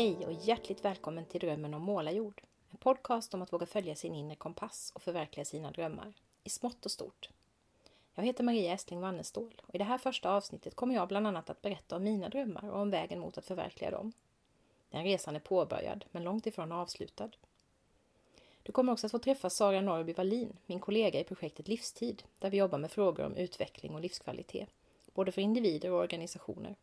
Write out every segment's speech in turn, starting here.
Hej och hjärtligt välkommen till Drömmen om målarjord. En podcast om att våga följa sin inre kompass och förverkliga sina drömmar, i smått och stort. Jag heter Maria Estling Wannestål och i det här första avsnittet kommer jag bland annat att berätta om mina drömmar och om vägen mot att förverkliga dem. Den resan är påbörjad, men långt ifrån avslutad. Du kommer också att få träffa Sara Norrby Wallin, min kollega i projektet Livstid, där vi jobbar med frågor om utveckling och livskvalitet, både för individer och organisationer.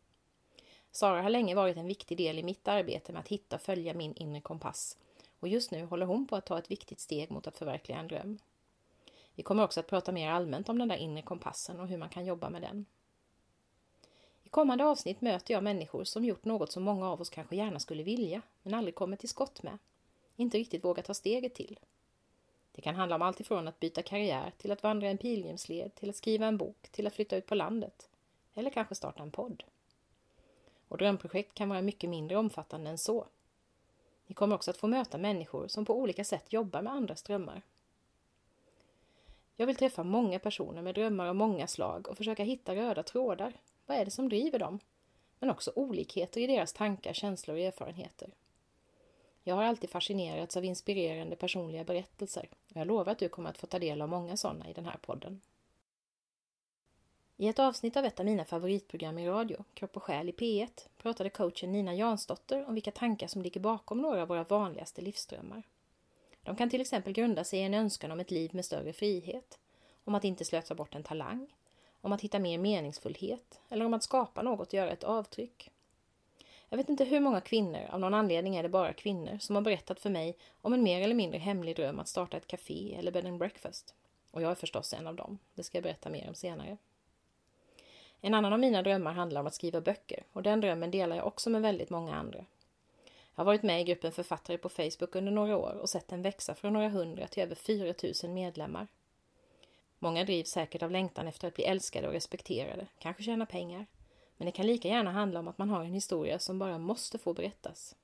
Sara har länge varit en viktig del i mitt arbete med att hitta och följa min inre kompass och just nu håller hon på att ta ett viktigt steg mot att förverkliga en dröm. Vi kommer också att prata mer allmänt om den där inre kompassen och hur man kan jobba med den. I kommande avsnitt möter jag människor som gjort något som många av oss kanske gärna skulle vilja, men aldrig kommit till skott med. Inte riktigt vågat ta steget till. Det kan handla om allt ifrån att byta karriär till att vandra en pilgrimsled, till att skriva en bok, till att flytta ut på landet. Eller kanske starta en podd. Och drömprojekt kan vara mycket mindre omfattande än så. Ni kommer också att få möta människor som på olika sätt jobbar med andras drömmar. Jag vill träffa många personer med drömmar av många slag och försöka hitta röda trådar. Vad är det som driver dem? Men också olikheter i deras tankar, känslor och erfarenheter. Jag har alltid fascinerats av inspirerande personliga berättelser och jag lovar att du kommer att få ta del av många sådana i den här podden. I ett avsnitt av ett av mina favoritprogram i radio, Kropp och själ i P1, pratade coachen Nina Jansdotter om vilka tankar som ligger bakom några av våra vanligaste livsdrömmar. De kan till exempel grunda sig i en önskan om ett liv med större frihet, om att inte slösa bort en talang, om att hitta mer meningsfullhet eller om att skapa något och göra ett avtryck. Jag vet inte hur många kvinnor, av någon anledning är det bara kvinnor, som har berättat för mig om en mer eller mindre hemlig dröm att starta ett café eller bed and breakfast. Och jag är förstås en av dem. Det ska jag berätta mer om senare. En annan av mina drömmar handlar om att skriva böcker och den drömmen delar jag också med väldigt många andra. Jag har varit med i gruppen författare på Facebook under några år och sett den växa från några hundra till över 4000 medlemmar. Många drivs säkert av längtan efter att bli älskade och respekterade, kanske tjäna pengar. Men det kan lika gärna handla om att man har en historia som bara måste få berättas.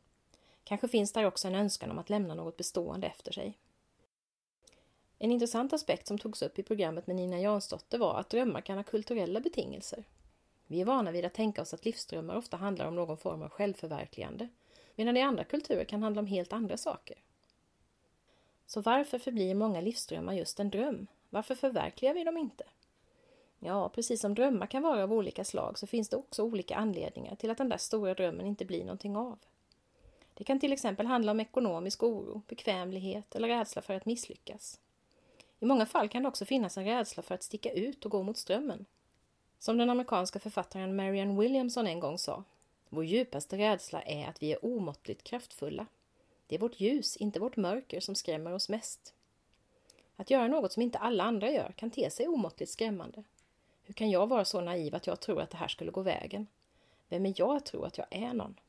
Kanske finns där också en önskan om att lämna något bestående efter sig. En intressant aspekt som togs upp i programmet med Nina Jansdotter var att drömmar kan ha kulturella betingelser. Vi är vana vid att tänka oss att livsdrömmar ofta handlar om någon form av självförverkligande, medan det i andra kulturer kan handla om helt andra saker. Så varför förblir många livsdrömmar just en dröm? Varför förverkligar vi dem inte? Ja, precis som drömmar kan vara av olika slag så finns det också olika anledningar till att den där stora drömmen inte blir någonting av. Det kan till exempel handla om ekonomisk oro, bekvämlighet eller rädsla för att misslyckas. I många fall kan det också finnas en rädsla för att sticka ut och gå mot strömmen. Som den amerikanska författaren Marianne Williamson en gång sa, vår djupaste rädsla är att vi är omåttligt kraftfulla. Det är vårt ljus, inte vårt mörker, som skrämmer oss mest. Att göra något som inte alla andra gör kan te sig omåttligt skrämmande. Hur kan jag vara så naiv att jag tror att det här skulle gå vägen? Vem är jag att tro att jag är någon?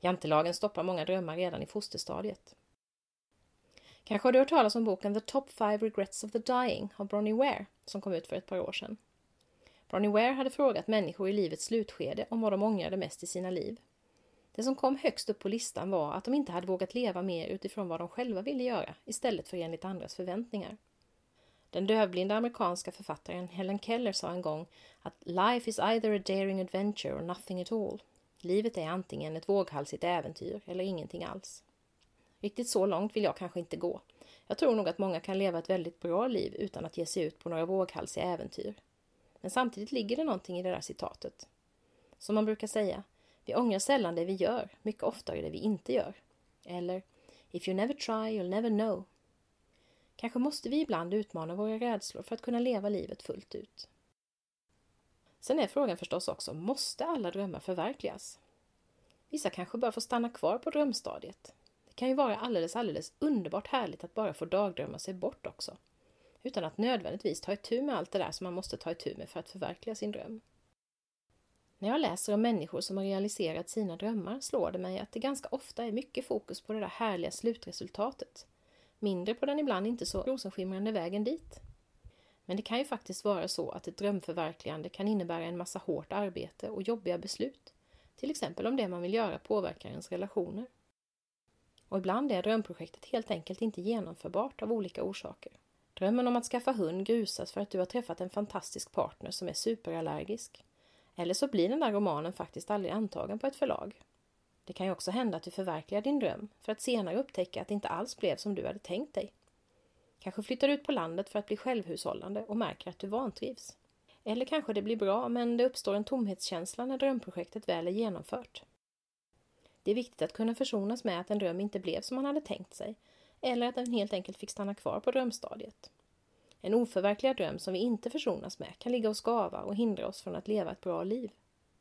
Jantelagen stoppar många drömmar redan i fosterstadiet. Kanske har du hört talas om boken The Top 5 Regrets of the Dying av Bronnie Ware som kom ut för ett par år sedan. Bronnie Ware hade frågat människor i livets slutskede om vad de ångrade mest i sina liv. Det som kom högst upp på listan var att de inte hade vågat leva mer utifrån vad de själva ville göra istället för enligt andras förväntningar. Den dövblinda amerikanska författaren Helen Keller sa en gång att Life is either a daring adventure or nothing at all. Livet är antingen ett våghalsigt äventyr eller ingenting alls. Riktigt så långt vill jag kanske inte gå. Jag tror nog att många kan leva ett väldigt bra liv utan att ge sig ut på några våghalsiga äventyr. Men samtidigt ligger det någonting i det där citatet. Som man brukar säga, vi ångrar sällan det vi gör, mycket oftare det vi inte gör. Eller, if you never try you'll never know. Kanske måste vi ibland utmana våra rädslor för att kunna leva livet fullt ut. Sen är frågan förstås också, måste alla drömmar förverkligas? Vissa kanske bara får stanna kvar på drömstadiet. Det kan ju vara alldeles, alldeles underbart härligt att bara få dagdrömma sig bort också. Utan att nödvändigtvis ta itu med allt det där som man måste ta itu med för att förverkliga sin dröm. När jag läser om människor som har realiserat sina drömmar slår det mig att det ganska ofta är mycket fokus på det där härliga slutresultatet. Mindre på den ibland inte så rosenskimrande vägen dit. Men det kan ju faktiskt vara så att ett drömförverkligande kan innebära en massa hårt arbete och jobbiga beslut. Till exempel om det man vill göra påverkar ens relationer. Och ibland är drömprojektet helt enkelt inte genomförbart av olika orsaker. Drömmen om att skaffa hund grusas för att du har träffat en fantastisk partner som är superallergisk. Eller så blir den där romanen faktiskt aldrig antagen på ett förlag. Det kan ju också hända att du förverkligar din dröm för att senare upptäcka att det inte alls blev som du hade tänkt dig. Kanske flyttar du ut på landet för att bli självhushållande och märker att du vantrivs. Eller kanske det blir bra men det uppstår en tomhetskänsla när drömprojektet väl är genomfört. Det är viktigt att kunna försonas med att en dröm inte blev som man hade tänkt sig eller att den helt enkelt fick stanna kvar på drömstadiet. En oförverkligad dröm som vi inte försonas med kan ligga och skava och hindra oss från att leva ett bra liv.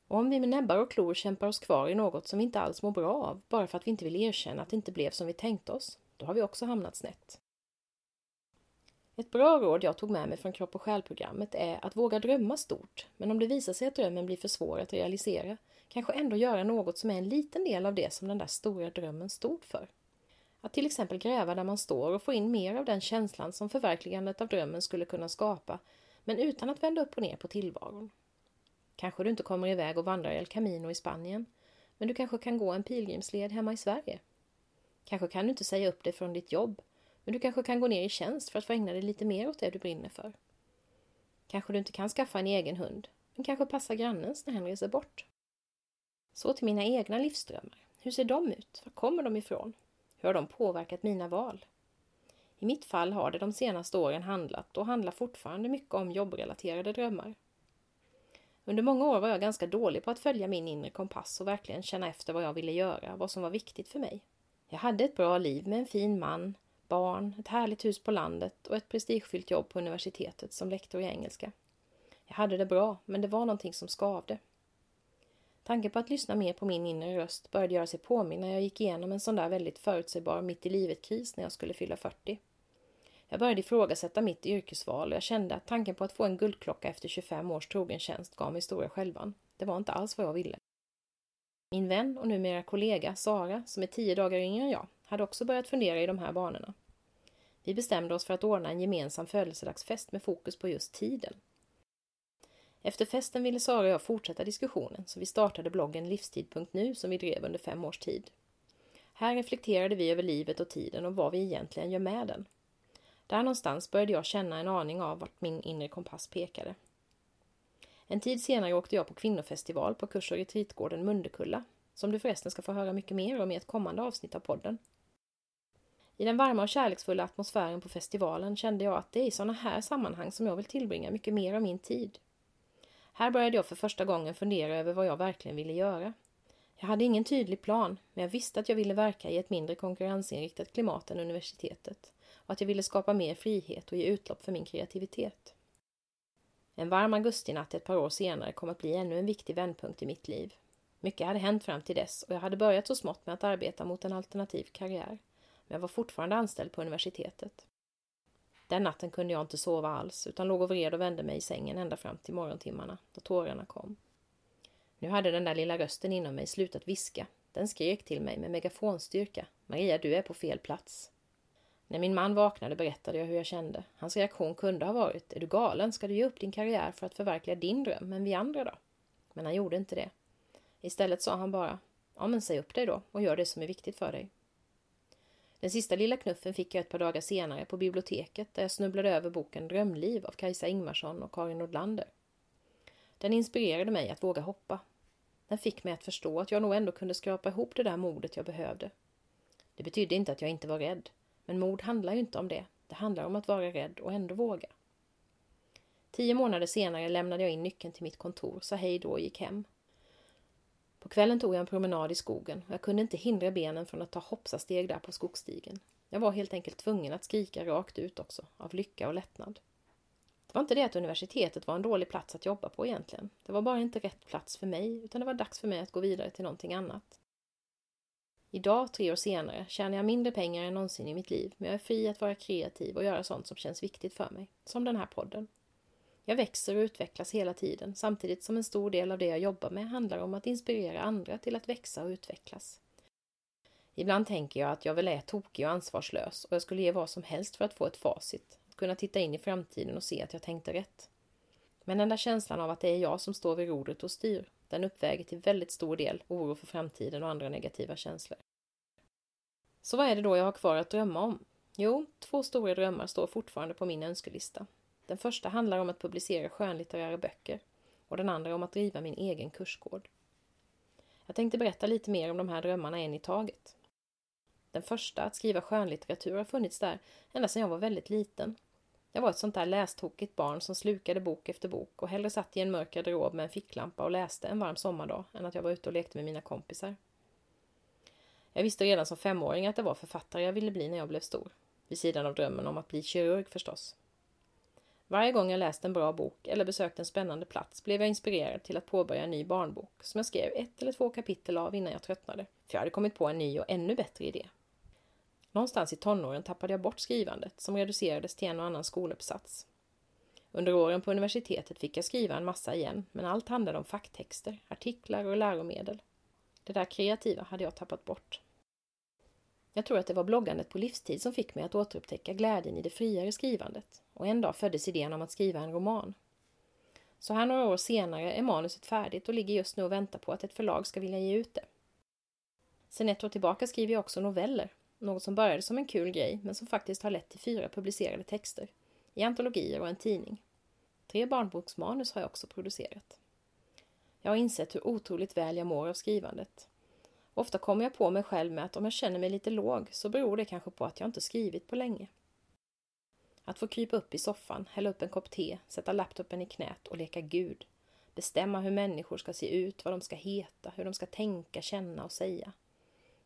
Och om vi med näbbar och klor kämpar oss kvar i något som vi inte alls mår bra av bara för att vi inte vill erkänna att det inte blev som vi tänkte oss, då har vi också hamnat snett. Ett bra råd jag tog med mig från Kropp och själ-programmet är att våga drömma stort, men om det visar sig att drömmen blir för svår att realisera, kanske ändå göra något som är en liten del av det som den där stora drömmen stod för. Att till exempel gräva där man står och få in mer av den känslan som förverkligandet av drömmen skulle kunna skapa, men utan att vända upp och ner på tillvaron. Kanske du inte kommer iväg och vandrar El Camino i Spanien, men du kanske kan gå en pilgrimsled hemma i Sverige. Kanske kan du inte säga upp dig från ditt jobb, men du kanske kan gå ner i tjänst för att få ägna dig lite mer åt det du brinner för. Kanske du inte kan skaffa en egen hund, men kanske passar grannens när hen reser bort. Så till mina egna livsdrömmar. Hur ser de ut? Var kommer de ifrån? Hur har de påverkat mina val? I mitt fall har det de senaste åren handlat och handlar fortfarande mycket om jobbrelaterade drömmar. Under många år var jag ganska dålig på att följa min inre kompass och verkligen känna efter vad jag ville göra, vad som var viktigt för mig. Jag hade ett bra liv med en fin man, barn, ett härligt hus på landet och ett prestigefyllt jobb på universitetet som lektor i engelska. Jag hade det bra, men det var någonting som skavde. Tanken på att lyssna mer på min inre röst började göra sig påminn när jag gick igenom en sån där väldigt förutsägbar mitt i livet-kris när jag skulle fylla 40. Jag började ifrågasätta mitt yrkesval och jag kände att tanken på att få en guldklocka efter 25 års trogen tjänst gav mig stora självan. Det var inte alls vad jag ville. Min vän och numera kollega Sara, som är tio dagar yngre än jag, hade också börjat fundera i de här banorna. Vi bestämde oss för att ordna en gemensam födelsedagsfest med fokus på just tiden. Efter festen ville Sara och jag fortsätta diskussionen så vi startade bloggen livstid.nu som vi drev under fem års tid. Här reflekterade vi över livet och tiden och vad vi egentligen gör med den. Där någonstans började jag känna en aning av vart min inre kompass pekade. En tid senare åkte jag på kvinnofestival på kurs och retreatgården Mundekulla, som du förresten ska få höra mycket mer om i ett kommande avsnitt av podden. I den varma och kärleksfulla atmosfären på festivalen kände jag att det är i sådana här sammanhang som jag vill tillbringa mycket mer av min tid. Här började jag för första gången fundera över vad jag verkligen ville göra. Jag hade ingen tydlig plan, men jag visste att jag ville verka i ett mindre konkurrensinriktat klimat än universitetet och att jag ville skapa mer frihet och ge utlopp för min kreativitet. En varm augustinatt ett par år senare kom att bli ännu en viktig vändpunkt i mitt liv. Mycket hade hänt fram till dess och jag hade börjat så smått med att arbeta mot en alternativ karriär. Men jag var fortfarande anställd på universitetet. Den natten kunde jag inte sova alls utan låg och vred och vände mig i sängen ända fram till morgontimmarna då tårarna kom. Nu hade den där lilla rösten inom mig slutat viska. Den skrek till mig med megafonstyrka. Maria, du är på fel plats. När min man vaknade berättade jag hur jag kände. Hans reaktion kunde ha varit, är du galen? Ska du ge upp din karriär för att förverkliga din dröm? Men vi andra då? Men han gjorde inte det. Istället sa han bara, ja men säg upp dig då och gör det som är viktigt för dig. Den sista lilla knuffen fick jag ett par dagar senare på biblioteket där jag snubblade över boken Drömliv av Kajsa Ingmarsson och Karin Nordlander. Den inspirerade mig att våga hoppa. Den fick mig att förstå att jag nog ändå kunde skrapa ihop det där modet jag behövde. Det betydde inte att jag inte var rädd. Men mod handlar ju inte om det. Det handlar om att vara rädd och ändå våga. Tio månader senare lämnade jag in nyckeln till mitt kontor, sa hej då och gick hem. På kvällen tog jag en promenad i skogen och jag kunde inte hindra benen från att ta hoppsasteg där på skogsstigen. Jag var helt enkelt tvungen att skrika rakt ut också, av lycka och lättnad. Det var inte det att universitetet var en dålig plats att jobba på egentligen. Det var bara inte rätt plats för mig, utan det var dags för mig att gå vidare till någonting annat. Idag, tre år senare, tjänar jag mindre pengar än någonsin i mitt liv, men jag är fri att vara kreativ och göra sånt som känns viktigt för mig, som den här podden. Jag växer och utvecklas hela tiden, samtidigt som en stor del av det jag jobbar med handlar om att inspirera andra till att växa och utvecklas. Ibland tänker jag att jag väl är tokig och ansvarslös och jag skulle ge vad som helst för att få ett facit, att kunna titta in i framtiden och se att jag tänkte rätt. Men den där känslan av att det är jag som står vid rodret och styr, den uppväger till väldigt stor del oro för framtiden och andra negativa känslor. Så vad är det då jag har kvar att drömma om? Jo, två stora drömmar står fortfarande på min önskelista. Den första handlar om att publicera skönlitterära böcker och den andra om att driva min egen kursgård. Jag tänkte berätta lite mer om de här drömmarna en i taget. Den första, att skriva skönlitteratur, har funnits där ända sedan jag var väldigt liten. Jag var ett sånt där lästokigt barn som slukade bok efter bok och hellre satt i en mörk garderob med en ficklampa och läste en varm sommardag än att jag var ute och lekte med mina kompisar. Jag visste redan som femåring att det var författare jag ville bli när jag blev stor. Vid sidan av drömmen om att bli kirurg förstås. Varje gång jag läst en bra bok eller besökt en spännande plats blev jag inspirerad till att påbörja en ny barnbok som jag skrev ett eller två kapitel av innan jag tröttnade. För jag hade kommit på en ny och ännu bättre idé. Någonstans i tonåren tappade jag bort skrivandet som reducerades till en och annan skoluppsats. Under åren på universitetet fick jag skriva en massa igen, men allt handlade om facktexter, artiklar och läromedel. Det där kreativa hade jag tappat bort. Jag tror att det var bloggandet på livstid som fick mig att återupptäcka glädjen i det friare skrivandet och en dag föddes idén om att skriva en roman. Så här några år senare är manuset färdigt och ligger just nu och väntar på att ett förlag ska vilja ge ut det. Sen ett år tillbaka skriver jag också noveller, något som började som en kul grej men som faktiskt har lett till fyra publicerade texter, i antologier och en tidning. Tre barnboksmanus har jag också producerat. Jag har insett hur otroligt väl jag mår av skrivandet. Ofta kommer jag på mig själv med att om jag känner mig lite låg så beror det kanske på att jag inte skrivit på länge. Att få krypa upp i soffan, hälla upp en kopp te, sätta laptopen i knät och leka Gud. Bestämma hur människor ska se ut, vad de ska heta, hur de ska tänka, känna och säga.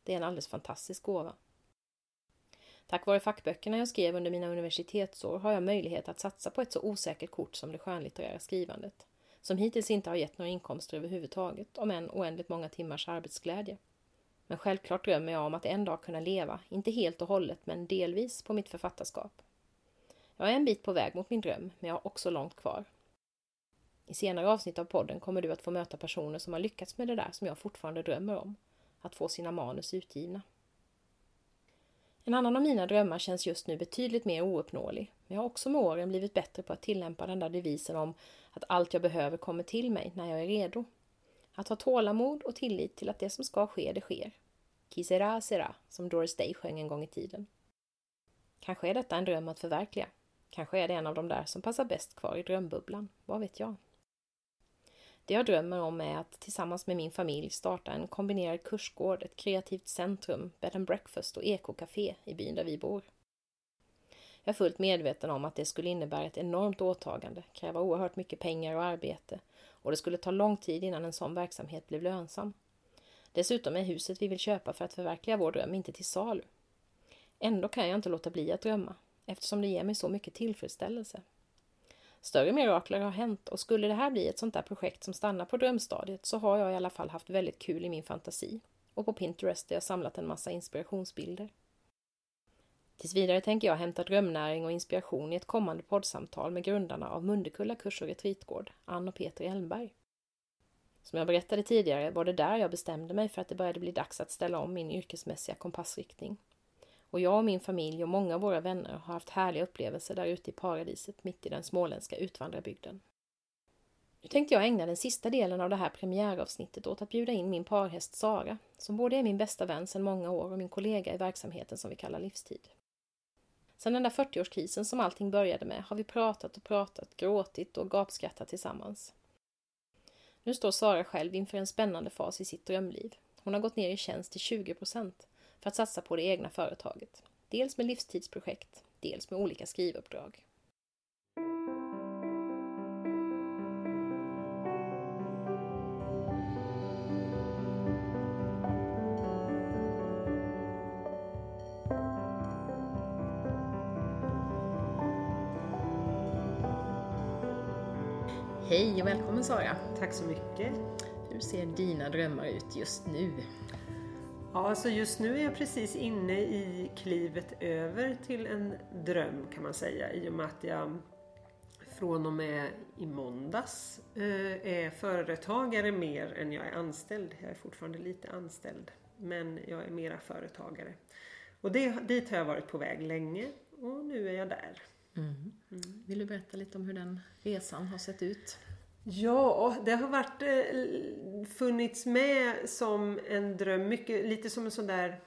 Det är en alldeles fantastisk gåva. Tack vare fackböckerna jag skrev under mina universitetsår har jag möjlighet att satsa på ett så osäkert kort som det skönlitterära skrivandet, som hittills inte har gett några inkomster överhuvudtaget, om än oändligt många timmars arbetsglädje. Men självklart drömmer jag om att en dag kunna leva, inte helt och hållet, men delvis på mitt författarskap. Jag är en bit på väg mot min dröm, men jag har också långt kvar. I senare avsnitt av podden kommer du att få möta personer som har lyckats med det där som jag fortfarande drömmer om, att få sina manus utgivna. En annan av mina drömmar känns just nu betydligt mer ouppnåelig, men jag har också med åren blivit bättre på att tillämpa den där devisen om att allt jag behöver kommer till mig när jag är redo. Att ha tålamod och tillit till att det som ska ske, det sker. Qui sera, sera, som Doris Day sjöng en gång i tiden. Kanske är detta en dröm att förverkliga. Kanske är det en av de där som passar bäst kvar i drömbubblan. Vad vet jag? Det jag drömmer om är att tillsammans med min familj starta en kombinerad kursgård, ett kreativt centrum, bed and breakfast och ekokafé i byn där vi bor. Jag är fullt medveten om att det skulle innebära ett enormt åtagande, kräva oerhört mycket pengar och arbete och det skulle ta lång tid innan en sån verksamhet blev lönsam. Dessutom är huset vi vill köpa för att förverkliga vår dröm inte till salu. Ändå kan jag inte låta bli att drömma, eftersom det ger mig så mycket tillfredsställelse. Större mirakler har hänt och skulle det här bli ett sånt där projekt som stannar på drömstadiet så har jag i alla fall haft väldigt kul i min fantasi och på Pinterest där jag samlat en massa inspirationsbilder. Tills vidare tänker jag hämta drömnäring och inspiration i ett kommande poddsamtal med grundarna av Mundekulla kurs och retreatgård, Ann och Peter Elmberg. Som jag berättade tidigare var det där jag bestämde mig för att det började bli dags att ställa om min yrkesmässiga kompassriktning. Och jag och min familj och många av våra vänner har haft härliga upplevelser där ute i paradiset mitt i den småländska utvandrarbygden. Nu tänkte jag ägna den sista delen av det här premiäravsnittet åt att bjuda in min parhäst Sara, som både är min bästa vän sedan många år och min kollega i verksamheten som vi kallar livstid. Sedan den där 40-årskrisen som allting började med har vi pratat och pratat, gråtit och gapskrattat tillsammans. Nu står Sara själv inför en spännande fas i sitt drömliv. Hon har gått ner i tjänst till 20% för att satsa på det egna företaget. Dels med livstidsprojekt, dels med olika skrivuppdrag. Hej och välkommen Sara! Tack så mycket! Hur ser dina drömmar ut just nu? Ja, alltså just nu är jag precis inne i klivet över till en dröm kan man säga i och med att jag från och med i måndags eh, är företagare mer än jag är anställd. Jag är fortfarande lite anställd men jag är mera företagare. Och det, dit har jag varit på väg länge och nu är jag där. Mm. Mm. Vill du berätta lite om hur den resan har sett ut? Ja, det har varit, eh, funnits med som en dröm, mycket, lite som en sån där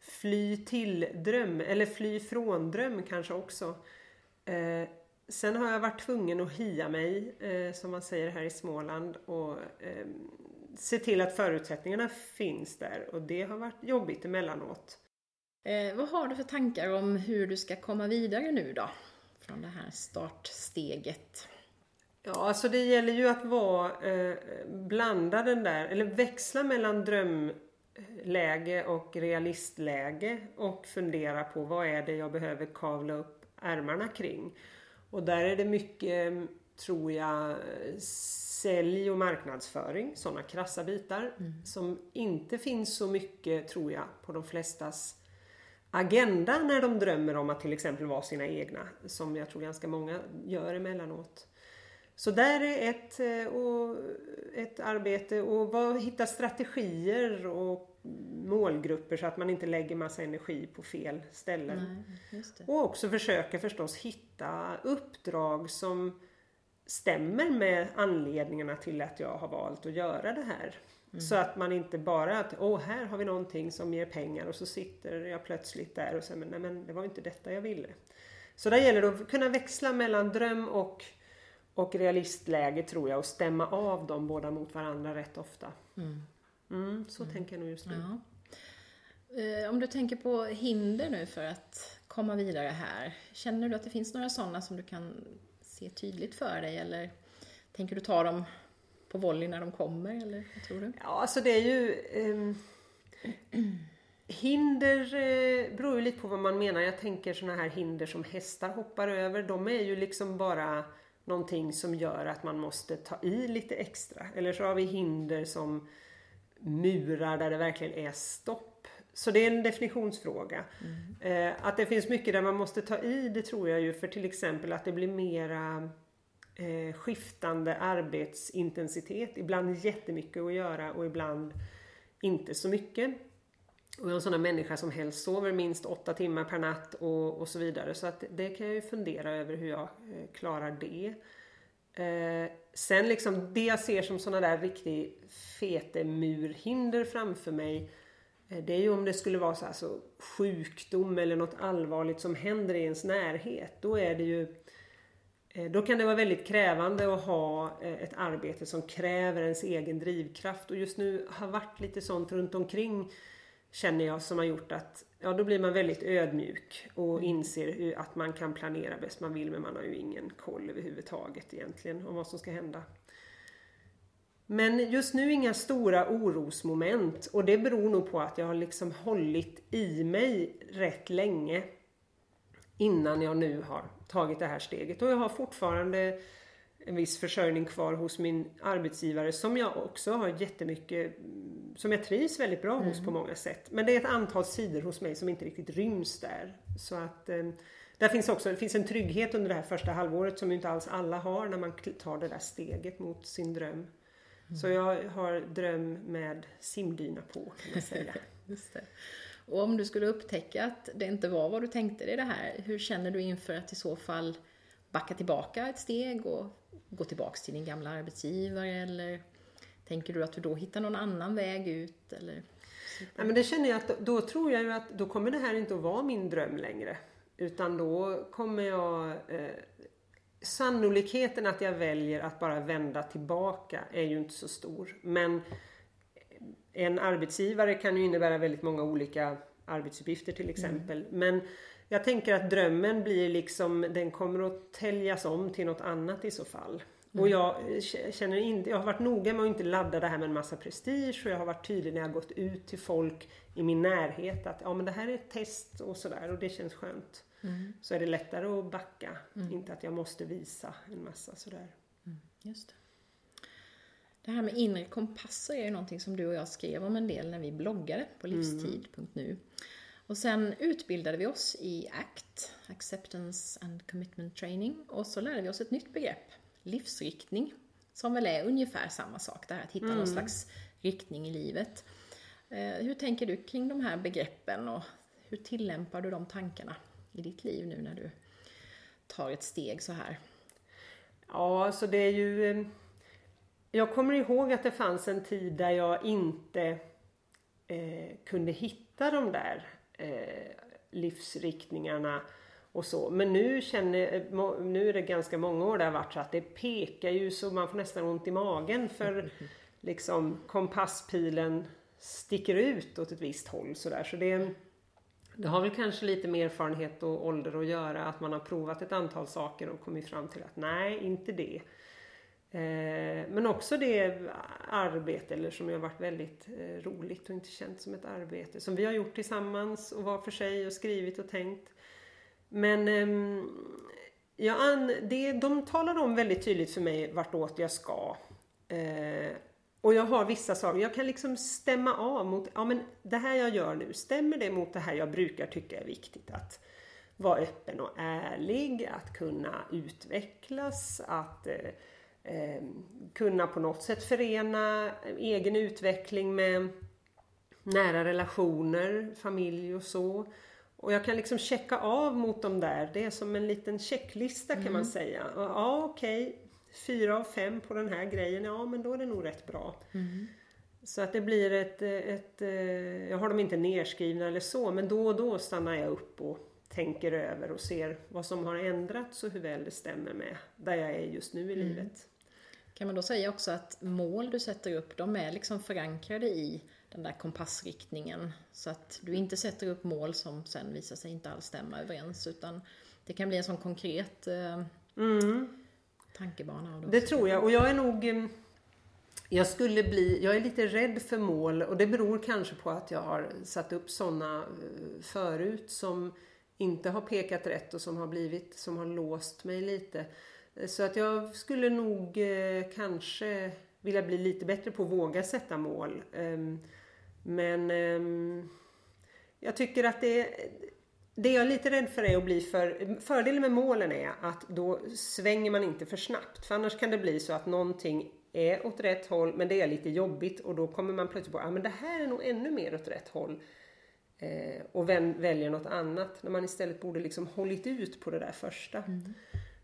fly till-dröm, eller fly från-dröm kanske också. Eh, sen har jag varit tvungen att hia mig, eh, som man säger här i Småland, och eh, se till att förutsättningarna finns där och det har varit jobbigt emellanåt. Eh, vad har du för tankar om hur du ska komma vidare nu då? Från det här startsteget. Ja, alltså det gäller ju att vara, eh, blanda den där, eller växla mellan drömläge och realistläge och fundera på vad är det jag behöver kavla upp ärmarna kring. Och där är det mycket, tror jag, sälj och marknadsföring, sådana krassa bitar mm. som inte finns så mycket, tror jag, på de flestas agenda när de drömmer om att till exempel vara sina egna. Som jag tror ganska många gör emellanåt. Så där är ett, eh, och ett arbete och vad, hitta strategier och målgrupper så att man inte lägger massa energi på fel ställen. Nej, och också försöka förstås hitta uppdrag som stämmer med anledningarna till att jag har valt att göra det här. Mm. Så att man inte bara att, åh här har vi någonting som ger pengar och så sitter jag plötsligt där och säger, nej men det var inte detta jag ville. Så där gäller det att kunna växla mellan dröm och, och realistläge tror jag och stämma av dem båda mot varandra rätt ofta. Mm. Mm, så mm. tänker jag nog just nu. Ja. Eh, om du tänker på hinder nu för att komma vidare här. Känner du att det finns några sådana som du kan se tydligt för dig eller tänker du ta dem på volley när de kommer eller vad tror du? Ja, alltså det är ju eh, Hinder eh, beror ju lite på vad man menar. Jag tänker sådana här hinder som hästar hoppar över. De är ju liksom bara någonting som gör att man måste ta i lite extra. Eller så har vi hinder som murar där det verkligen är stopp. Så det är en definitionsfråga. Mm. Eh, att det finns mycket där man måste ta i det tror jag ju för till exempel att det blir mera eh, skiftande arbetsintensitet. Ibland jättemycket att göra och ibland inte så mycket. Och jag är en sån människa som helst sover minst åtta timmar per natt och, och så vidare. Så att det kan jag ju fundera över hur jag eh, klarar det. Eh, sen liksom det jag ser som såna där riktigt fetemurhinder framför mig eh, det är ju om det skulle vara så, här, så sjukdom eller något allvarligt som händer i ens närhet. Då är det ju eh, då kan det vara väldigt krävande att ha eh, ett arbete som kräver ens egen drivkraft och just nu har varit lite sånt runt omkring känner jag som har gjort att ja, då blir man väldigt ödmjuk och mm. inser att man kan planera bäst man vill men man har ju ingen koll överhuvudtaget egentligen om vad som ska hända. Men just nu inga stora orosmoment och det beror nog på att jag har liksom hållit i mig rätt länge innan jag nu har tagit det här steget. Och jag har fortfarande en viss försörjning kvar hos min arbetsgivare som jag också har jättemycket som jag trivs väldigt bra mm. hos på många sätt. Men det är ett antal sidor hos mig som inte riktigt ryms där. Så att eh, där finns också det finns en trygghet under det här första halvåret som inte alls alla har när man tar det där steget mot sin dröm. Mm. Så jag har dröm med simdyna på kan man säga. Just det. Och om du skulle upptäcka att det inte var vad du tänkte dig det här, hur känner du inför att i så fall backa tillbaka ett steg och gå tillbaks till din gamla arbetsgivare eller tänker du att du då hittar någon annan väg ut eller? Nej, men det känner jag att då tror jag ju att då kommer det här inte att vara min dröm längre. Utan då kommer jag eh, Sannolikheten att jag väljer att bara vända tillbaka är ju inte så stor. Men en arbetsgivare kan ju innebära väldigt många olika arbetsuppgifter till exempel. Mm. Men jag tänker att drömmen blir liksom, den kommer att täljas om till något annat i så fall. Mm. Och jag känner inte, jag har varit noga med att inte ladda det här med en massa prestige och jag har varit tydlig när jag gått ut till folk i min närhet att ja men det här är ett test och sådär och det känns skönt. Mm. Så är det lättare att backa, mm. inte att jag måste visa en massa sådär. Mm, just det. Det här med inre kompasser är ju någonting som du och jag skrev om en del när vi bloggade på mm. livstid.nu. Och sen utbildade vi oss i ACT, Acceptance and Commitment Training, och så lärde vi oss ett nytt begrepp, livsriktning, som väl är ungefär samma sak, det här att hitta mm. någon slags riktning i livet. Eh, hur tänker du kring de här begreppen och hur tillämpar du de tankarna i ditt liv nu när du tar ett steg så här? Ja, alltså det är ju eh, jag kommer ihåg att det fanns en tid där jag inte eh, kunde hitta de där eh, livsriktningarna och så. Men nu känner, nu är det ganska många år det har varit så att det pekar ju så man får nästan ont i magen för liksom kompasspilen sticker ut åt ett visst håll sådär. Så det, det har väl kanske lite med erfarenhet och ålder att göra att man har provat ett antal saker och kommit fram till att nej, inte det. Eh, men också det arbete, eller som har varit väldigt eh, roligt och inte känt som ett arbete, som vi har gjort tillsammans och var för sig och skrivit och tänkt. Men ehm, ja, det, de talar om väldigt tydligt för mig vartåt jag ska. Eh, och jag har vissa saker, jag kan liksom stämma av mot, ja men det här jag gör nu, stämmer det mot det här jag brukar tycka är viktigt? Att vara öppen och ärlig, att kunna utvecklas, att eh, eh, kunna på något sätt förena egen utveckling med nära relationer, familj och så. Och jag kan liksom checka av mot de där, det är som en liten checklista kan mm. man säga. Ja okej, okay. fyra av fem på den här grejen, ja men då är det nog rätt bra. Mm. Så att det blir ett, ett, eh, jag har dem inte nerskrivna eller så, men då och då stannar jag upp och tänker över och ser vad som har ändrats och hur väl det stämmer med där jag är just nu i mm. livet. Kan man då säga också att mål du sätter upp, de är liksom förankrade i den där kompassriktningen. Så att du inte sätter upp mål som sen visar sig inte alls stämma överens utan det kan bli en sån konkret eh, mm. tankebana av det. Det tror jag och jag är nog eh, jag skulle bli, jag är lite rädd för mål och det beror kanske på att jag har satt upp sådana eh, förut som inte har pekat rätt och som har blivit, som har låst mig lite. Så att jag skulle nog eh, kanske vilja bli lite bättre på att våga sätta mål. Um, men um, jag tycker att det, det jag är lite rädd för är att bli för... Fördelen med målen är att då svänger man inte för snabbt. För annars kan det bli så att någonting är åt rätt håll men det är lite jobbigt och då kommer man plötsligt på att ah, men det här är nog ännu mer åt rätt håll. Eh, och väljer något annat när man istället borde liksom hållit ut på det där första. Mm.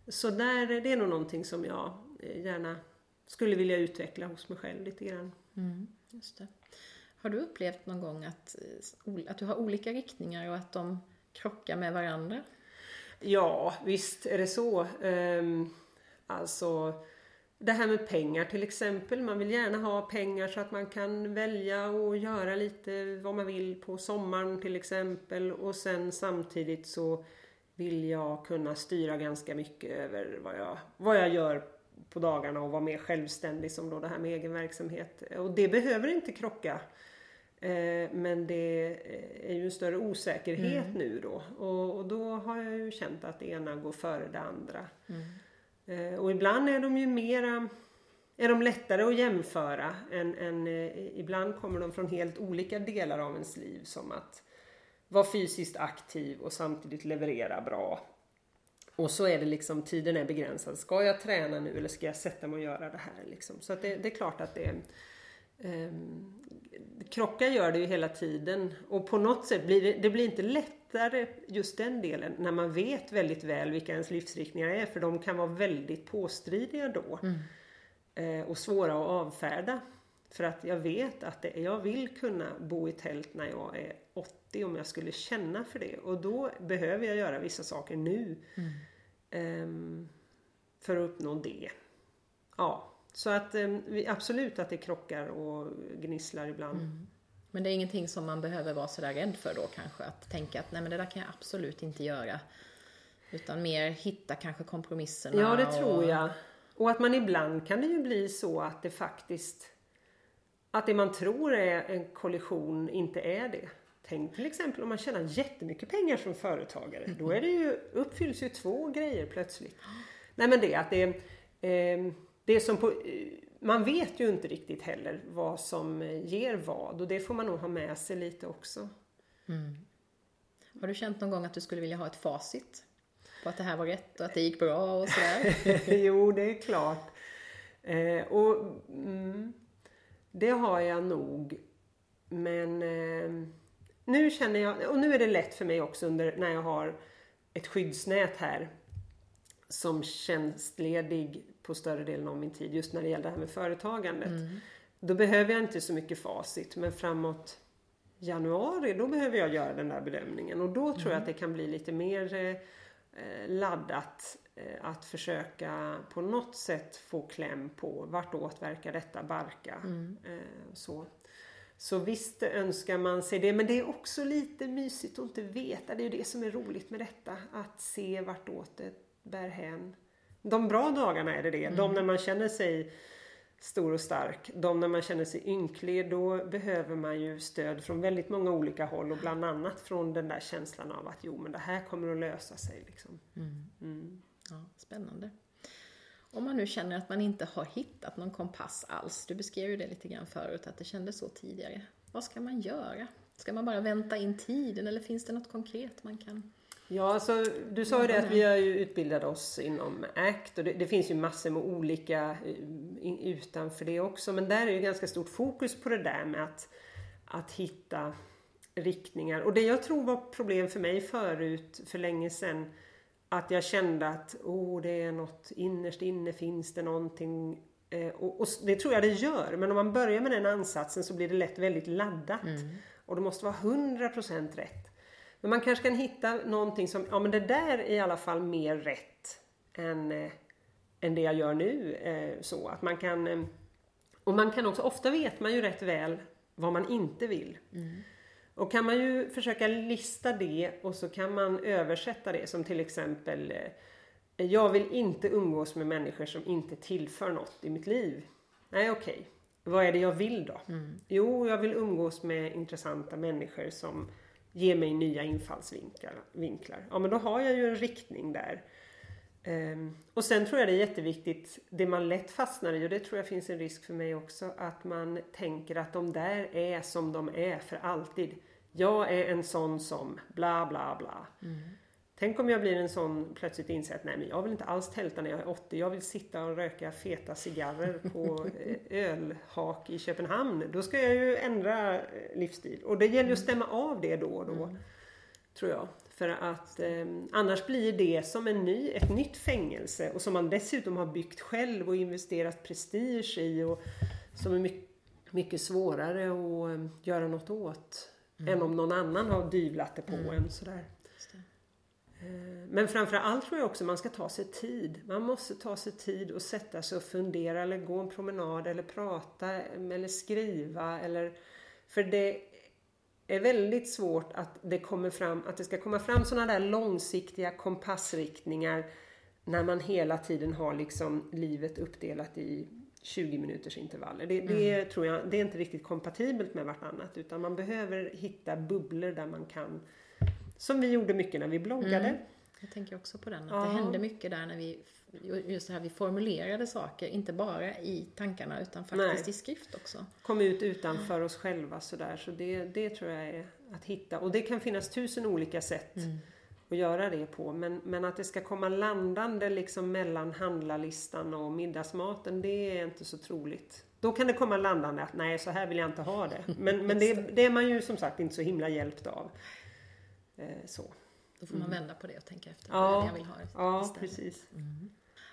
Så där, det är nog någonting som jag eh, gärna skulle vilja utveckla hos mig själv lite grann. Mm, just det. Har du upplevt någon gång att, eh, att du har olika riktningar och att de krockar med varandra? Ja, visst är det så. Um, alltså det här med pengar till exempel. Man vill gärna ha pengar så att man kan välja och göra lite vad man vill på sommaren till exempel. Och sen samtidigt så vill jag kunna styra ganska mycket över vad jag, vad jag gör på dagarna och vara mer självständig som då det här med egen verksamhet. Och det behöver inte krocka. Eh, men det är ju en större osäkerhet mm. nu då. Och, och, då har jag ju känt att det ena går före det andra. Mm. Eh, och ibland är de ju mera är de lättare att jämföra än, än eh, ibland kommer de från helt olika delar av ens liv som att vara fysiskt aktiv och samtidigt leverera bra. Och så är det liksom, tiden är begränsad. Ska jag träna nu eller ska jag sätta mig och göra det här liksom? Så det, det är klart att det um, Krockar gör det ju hela tiden och på något sätt blir det, det blir inte lättare just den delen när man vet väldigt väl vilka ens livsriktningar är för de kan vara väldigt påstridiga då. Mm. Eh, och svåra att avfärda. För att jag vet att det, jag vill kunna bo i tält när jag är 80 om jag skulle känna för det. Och då behöver jag göra vissa saker nu. Mm. Um, för att uppnå det. Ja, så att um, absolut att det krockar och gnisslar ibland. Mm. Men det är ingenting som man behöver vara sådär rädd för då kanske? Att tänka att nej men det där kan jag absolut inte göra. Utan mer hitta kanske kompromisserna. Ja, det och... tror jag. Och att man ibland kan det ju bli så att det faktiskt att det man tror är en kollision inte är det. Tänk till exempel om man tjänar jättemycket pengar som företagare. Då är det ju, uppfylls ju två grejer plötsligt. Nej men det att det, eh, det som på, man vet ju inte riktigt heller vad som ger vad och det får man nog ha med sig lite också. Mm. Har du känt någon gång att du skulle vilja ha ett facit? På att det här var rätt och att det gick bra och sådär? jo, det är klart. Eh, och mm, Det har jag nog. Men eh, nu känner jag, och nu är det lätt för mig också under, när jag har ett skyddsnät här som tjänstledig på större delen av min tid just när det gäller det här med företagandet. Mm. Då behöver jag inte så mycket facit men framåt januari då behöver jag göra den där bedömningen och då tror mm. jag att det kan bli lite mer eh, laddat att försöka på något sätt få kläm på vartåt verkar detta barka. Eh, så. Så visst önskar man sig det, men det är också lite mysigt att inte veta. Det är ju det som är roligt med detta, att se vartåt det bär hän. De bra dagarna är det det, de när man känner sig stor och stark. De när man känner sig ynklig, då behöver man ju stöd från väldigt många olika håll och bland annat från den där känslan av att jo men det här kommer att lösa sig. Liksom. Mm. Ja, spännande. Om man nu känner att man inte har hittat någon kompass alls, du beskrev ju det lite grann förut, att det kändes så tidigare. Vad ska man göra? Ska man bara vänta in tiden eller finns det något konkret man kan Ja, alltså, du sa ju det att vi har ju utbildat oss inom ACT och det, det finns ju massor med olika eh, utanför det också. Men där är ju ganska stort fokus på det där med att, att hitta riktningar. Och det jag tror var problem för mig förut, för länge sedan, att jag kände att oh, det är något innerst inne finns det någonting eh, och, och, det tror jag det gör, men om man börjar med den ansatsen så blir det lätt väldigt laddat. Mm. Och det måste vara 100% rätt. Men man kanske kan hitta någonting som, ja men det där är i alla fall mer rätt än, eh, än det jag gör nu. Eh, så att man kan, eh, och man kan också, ofta vet man ju rätt väl vad man inte vill. Mm. Och kan man ju försöka lista det och så kan man översätta det som till exempel eh, Jag vill inte umgås med människor som inte tillför något i mitt liv. Nej okej, okay. vad är det jag vill då? Mm. Jo, jag vill umgås med intressanta människor som ger mig nya infallsvinklar. Ja men då har jag ju en riktning där. Um, och sen tror jag det är jätteviktigt, det man lätt fastnar i och det tror jag finns en risk för mig också, att man tänker att de där är som de är för alltid. Jag är en sån som bla bla bla. Mm. Tänk om jag blir en sån plötsligt inser att nej men jag vill inte alls tälta när jag är 80. Jag vill sitta och röka feta cigarrer på eh, ölhak i Köpenhamn. Då ska jag ju ändra eh, livsstil. Och det gäller ju att stämma av det då och då. Mm. Tror jag. För att eh, annars blir det som en ny, ett nytt fängelse och som man dessutom har byggt själv och investerat prestige i och som är mycket, mycket svårare att eh, göra något åt. Mm. Än om någon annan har dyvlat det på mm. en sådär. Eh, men framförallt tror jag också man ska ta sig tid. Man måste ta sig tid och sätta sig och fundera eller gå en promenad eller prata eller skriva eller för det är väldigt svårt att det kommer fram, att det ska komma fram sådana där långsiktiga kompassriktningar när man hela tiden har liksom livet uppdelat i 20 minuters intervaller. Det, det mm. tror jag, det är inte riktigt kompatibelt med vartannat utan man behöver hitta bubblor där man kan som vi gjorde mycket när vi bloggade. Mm. Jag tänker också på den, att ja. det hände mycket där när vi just det här vi formulerade saker, inte bara i tankarna utan faktiskt Nej. i skrift också. Kom ut utanför oss själva sådär, så det, det tror jag är att hitta. Och det kan finnas tusen olika sätt mm. Att göra det på. Men, men att det ska komma landande liksom mellan handlarlistan och middagsmaten, det är inte så troligt. Då kan det komma landande att nej, så här vill jag inte ha det. Men, men det, det är man ju som sagt inte så himla hjälpt av. Eh, så. Då får man mm. vända på det och tänka efter ja, vad jag vill ha Ja, istället. precis. Mm.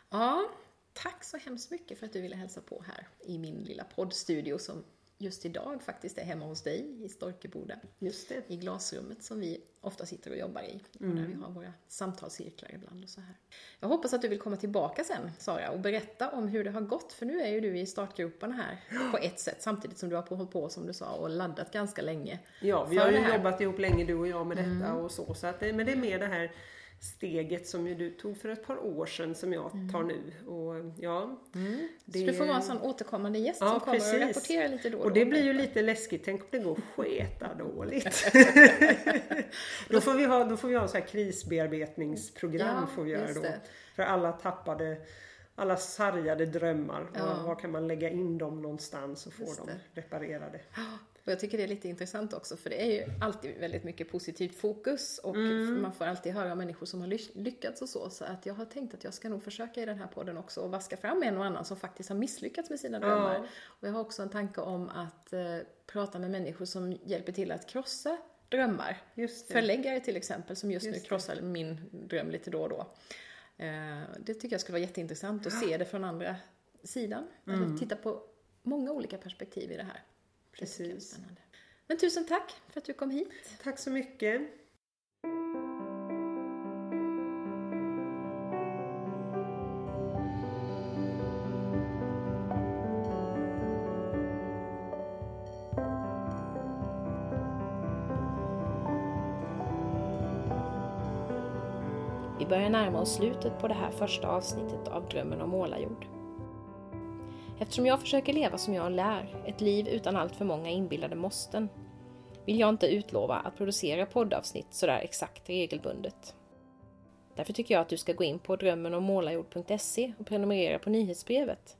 Ja, tack så hemskt mycket för att du ville hälsa på här i min lilla poddstudio som just idag faktiskt är hemma hos dig i Storkeboda. Just det. I glasrummet som vi ofta sitter och jobbar i. Mm. Och där vi har våra samtalscirklar ibland och så här. Jag hoppas att du vill komma tillbaka sen, Sara, och berätta om hur det har gått. För nu är ju du i startgroparna här på ett sätt, samtidigt som du har hållit på, som du sa, och laddat ganska länge. Ja, vi har ju jobbat ihop länge du och jag med detta mm. och så. så att, men det är mer det här steget som ju du tog för ett par år sedan som jag tar mm. nu. Och, ja, mm. det... Så du får vara en sån återkommande gäst ja, som kommer precis. och rapporterar lite då och då. Och det blir ju lite läskigt, tänk om det går sketa dåligt. då, får vi ha, då får vi ha så här krisbearbetningsprogram ja, får vi göra då. För alla tappade alla sargade drömmar. Ja. Var, var, kan man lägga in dem någonstans och få dem reparerade? Och jag tycker det är lite intressant också för det är ju alltid väldigt mycket positivt fokus och mm. man får alltid höra människor som har lyckats och så. Så att jag har tänkt att jag ska nog försöka i den här podden också och vaska fram en och annan som faktiskt har misslyckats med sina drömmar. Ja. Och jag har också en tanke om att eh, prata med människor som hjälper till att krossa drömmar. Förläggare till exempel som just, just nu krossar det. min dröm lite då och då. Eh, det tycker jag skulle vara jätteintressant att se det från andra sidan. Mm. Eller titta på många olika perspektiv i det här. Precis. Men tusen tack för att du kom hit. Tack så mycket. Vi börjar närma oss slutet på det här första avsnittet av Drömmen om målarjord. Eftersom jag försöker leva som jag lär, ett liv utan allt för många inbillade måsten, vill jag inte utlova att producera poddavsnitt sådär exakt regelbundet. Därför tycker jag att du ska gå in på drömmenommålarjord.se och prenumerera på nyhetsbrevet.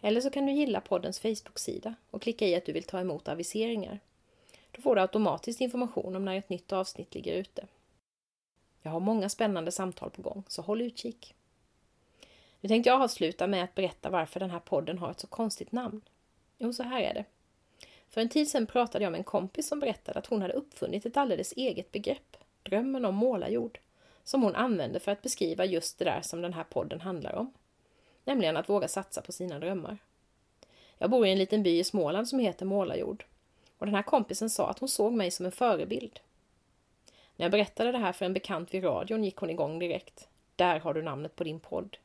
Eller så kan du gilla poddens Facebook-sida och klicka i att du vill ta emot aviseringar. Då får du automatiskt information om när ett nytt avsnitt ligger ute. Jag har många spännande samtal på gång, så håll utkik. Nu tänkte jag avsluta med att berätta varför den här podden har ett så konstigt namn. Jo, så här är det. För en tid sedan pratade jag med en kompis som berättade att hon hade uppfunnit ett alldeles eget begrepp, drömmen om målarjord, som hon använde för att beskriva just det där som den här podden handlar om. Nämligen att våga satsa på sina drömmar. Jag bor i en liten by i Småland som heter Målarjord. Och den här kompisen sa att hon såg mig som en förebild. När jag berättade det här för en bekant vid radion gick hon igång direkt. Där har du namnet på din podd.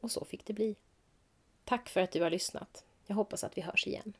Och så fick det bli. Tack för att du har lyssnat. Jag hoppas att vi hörs igen.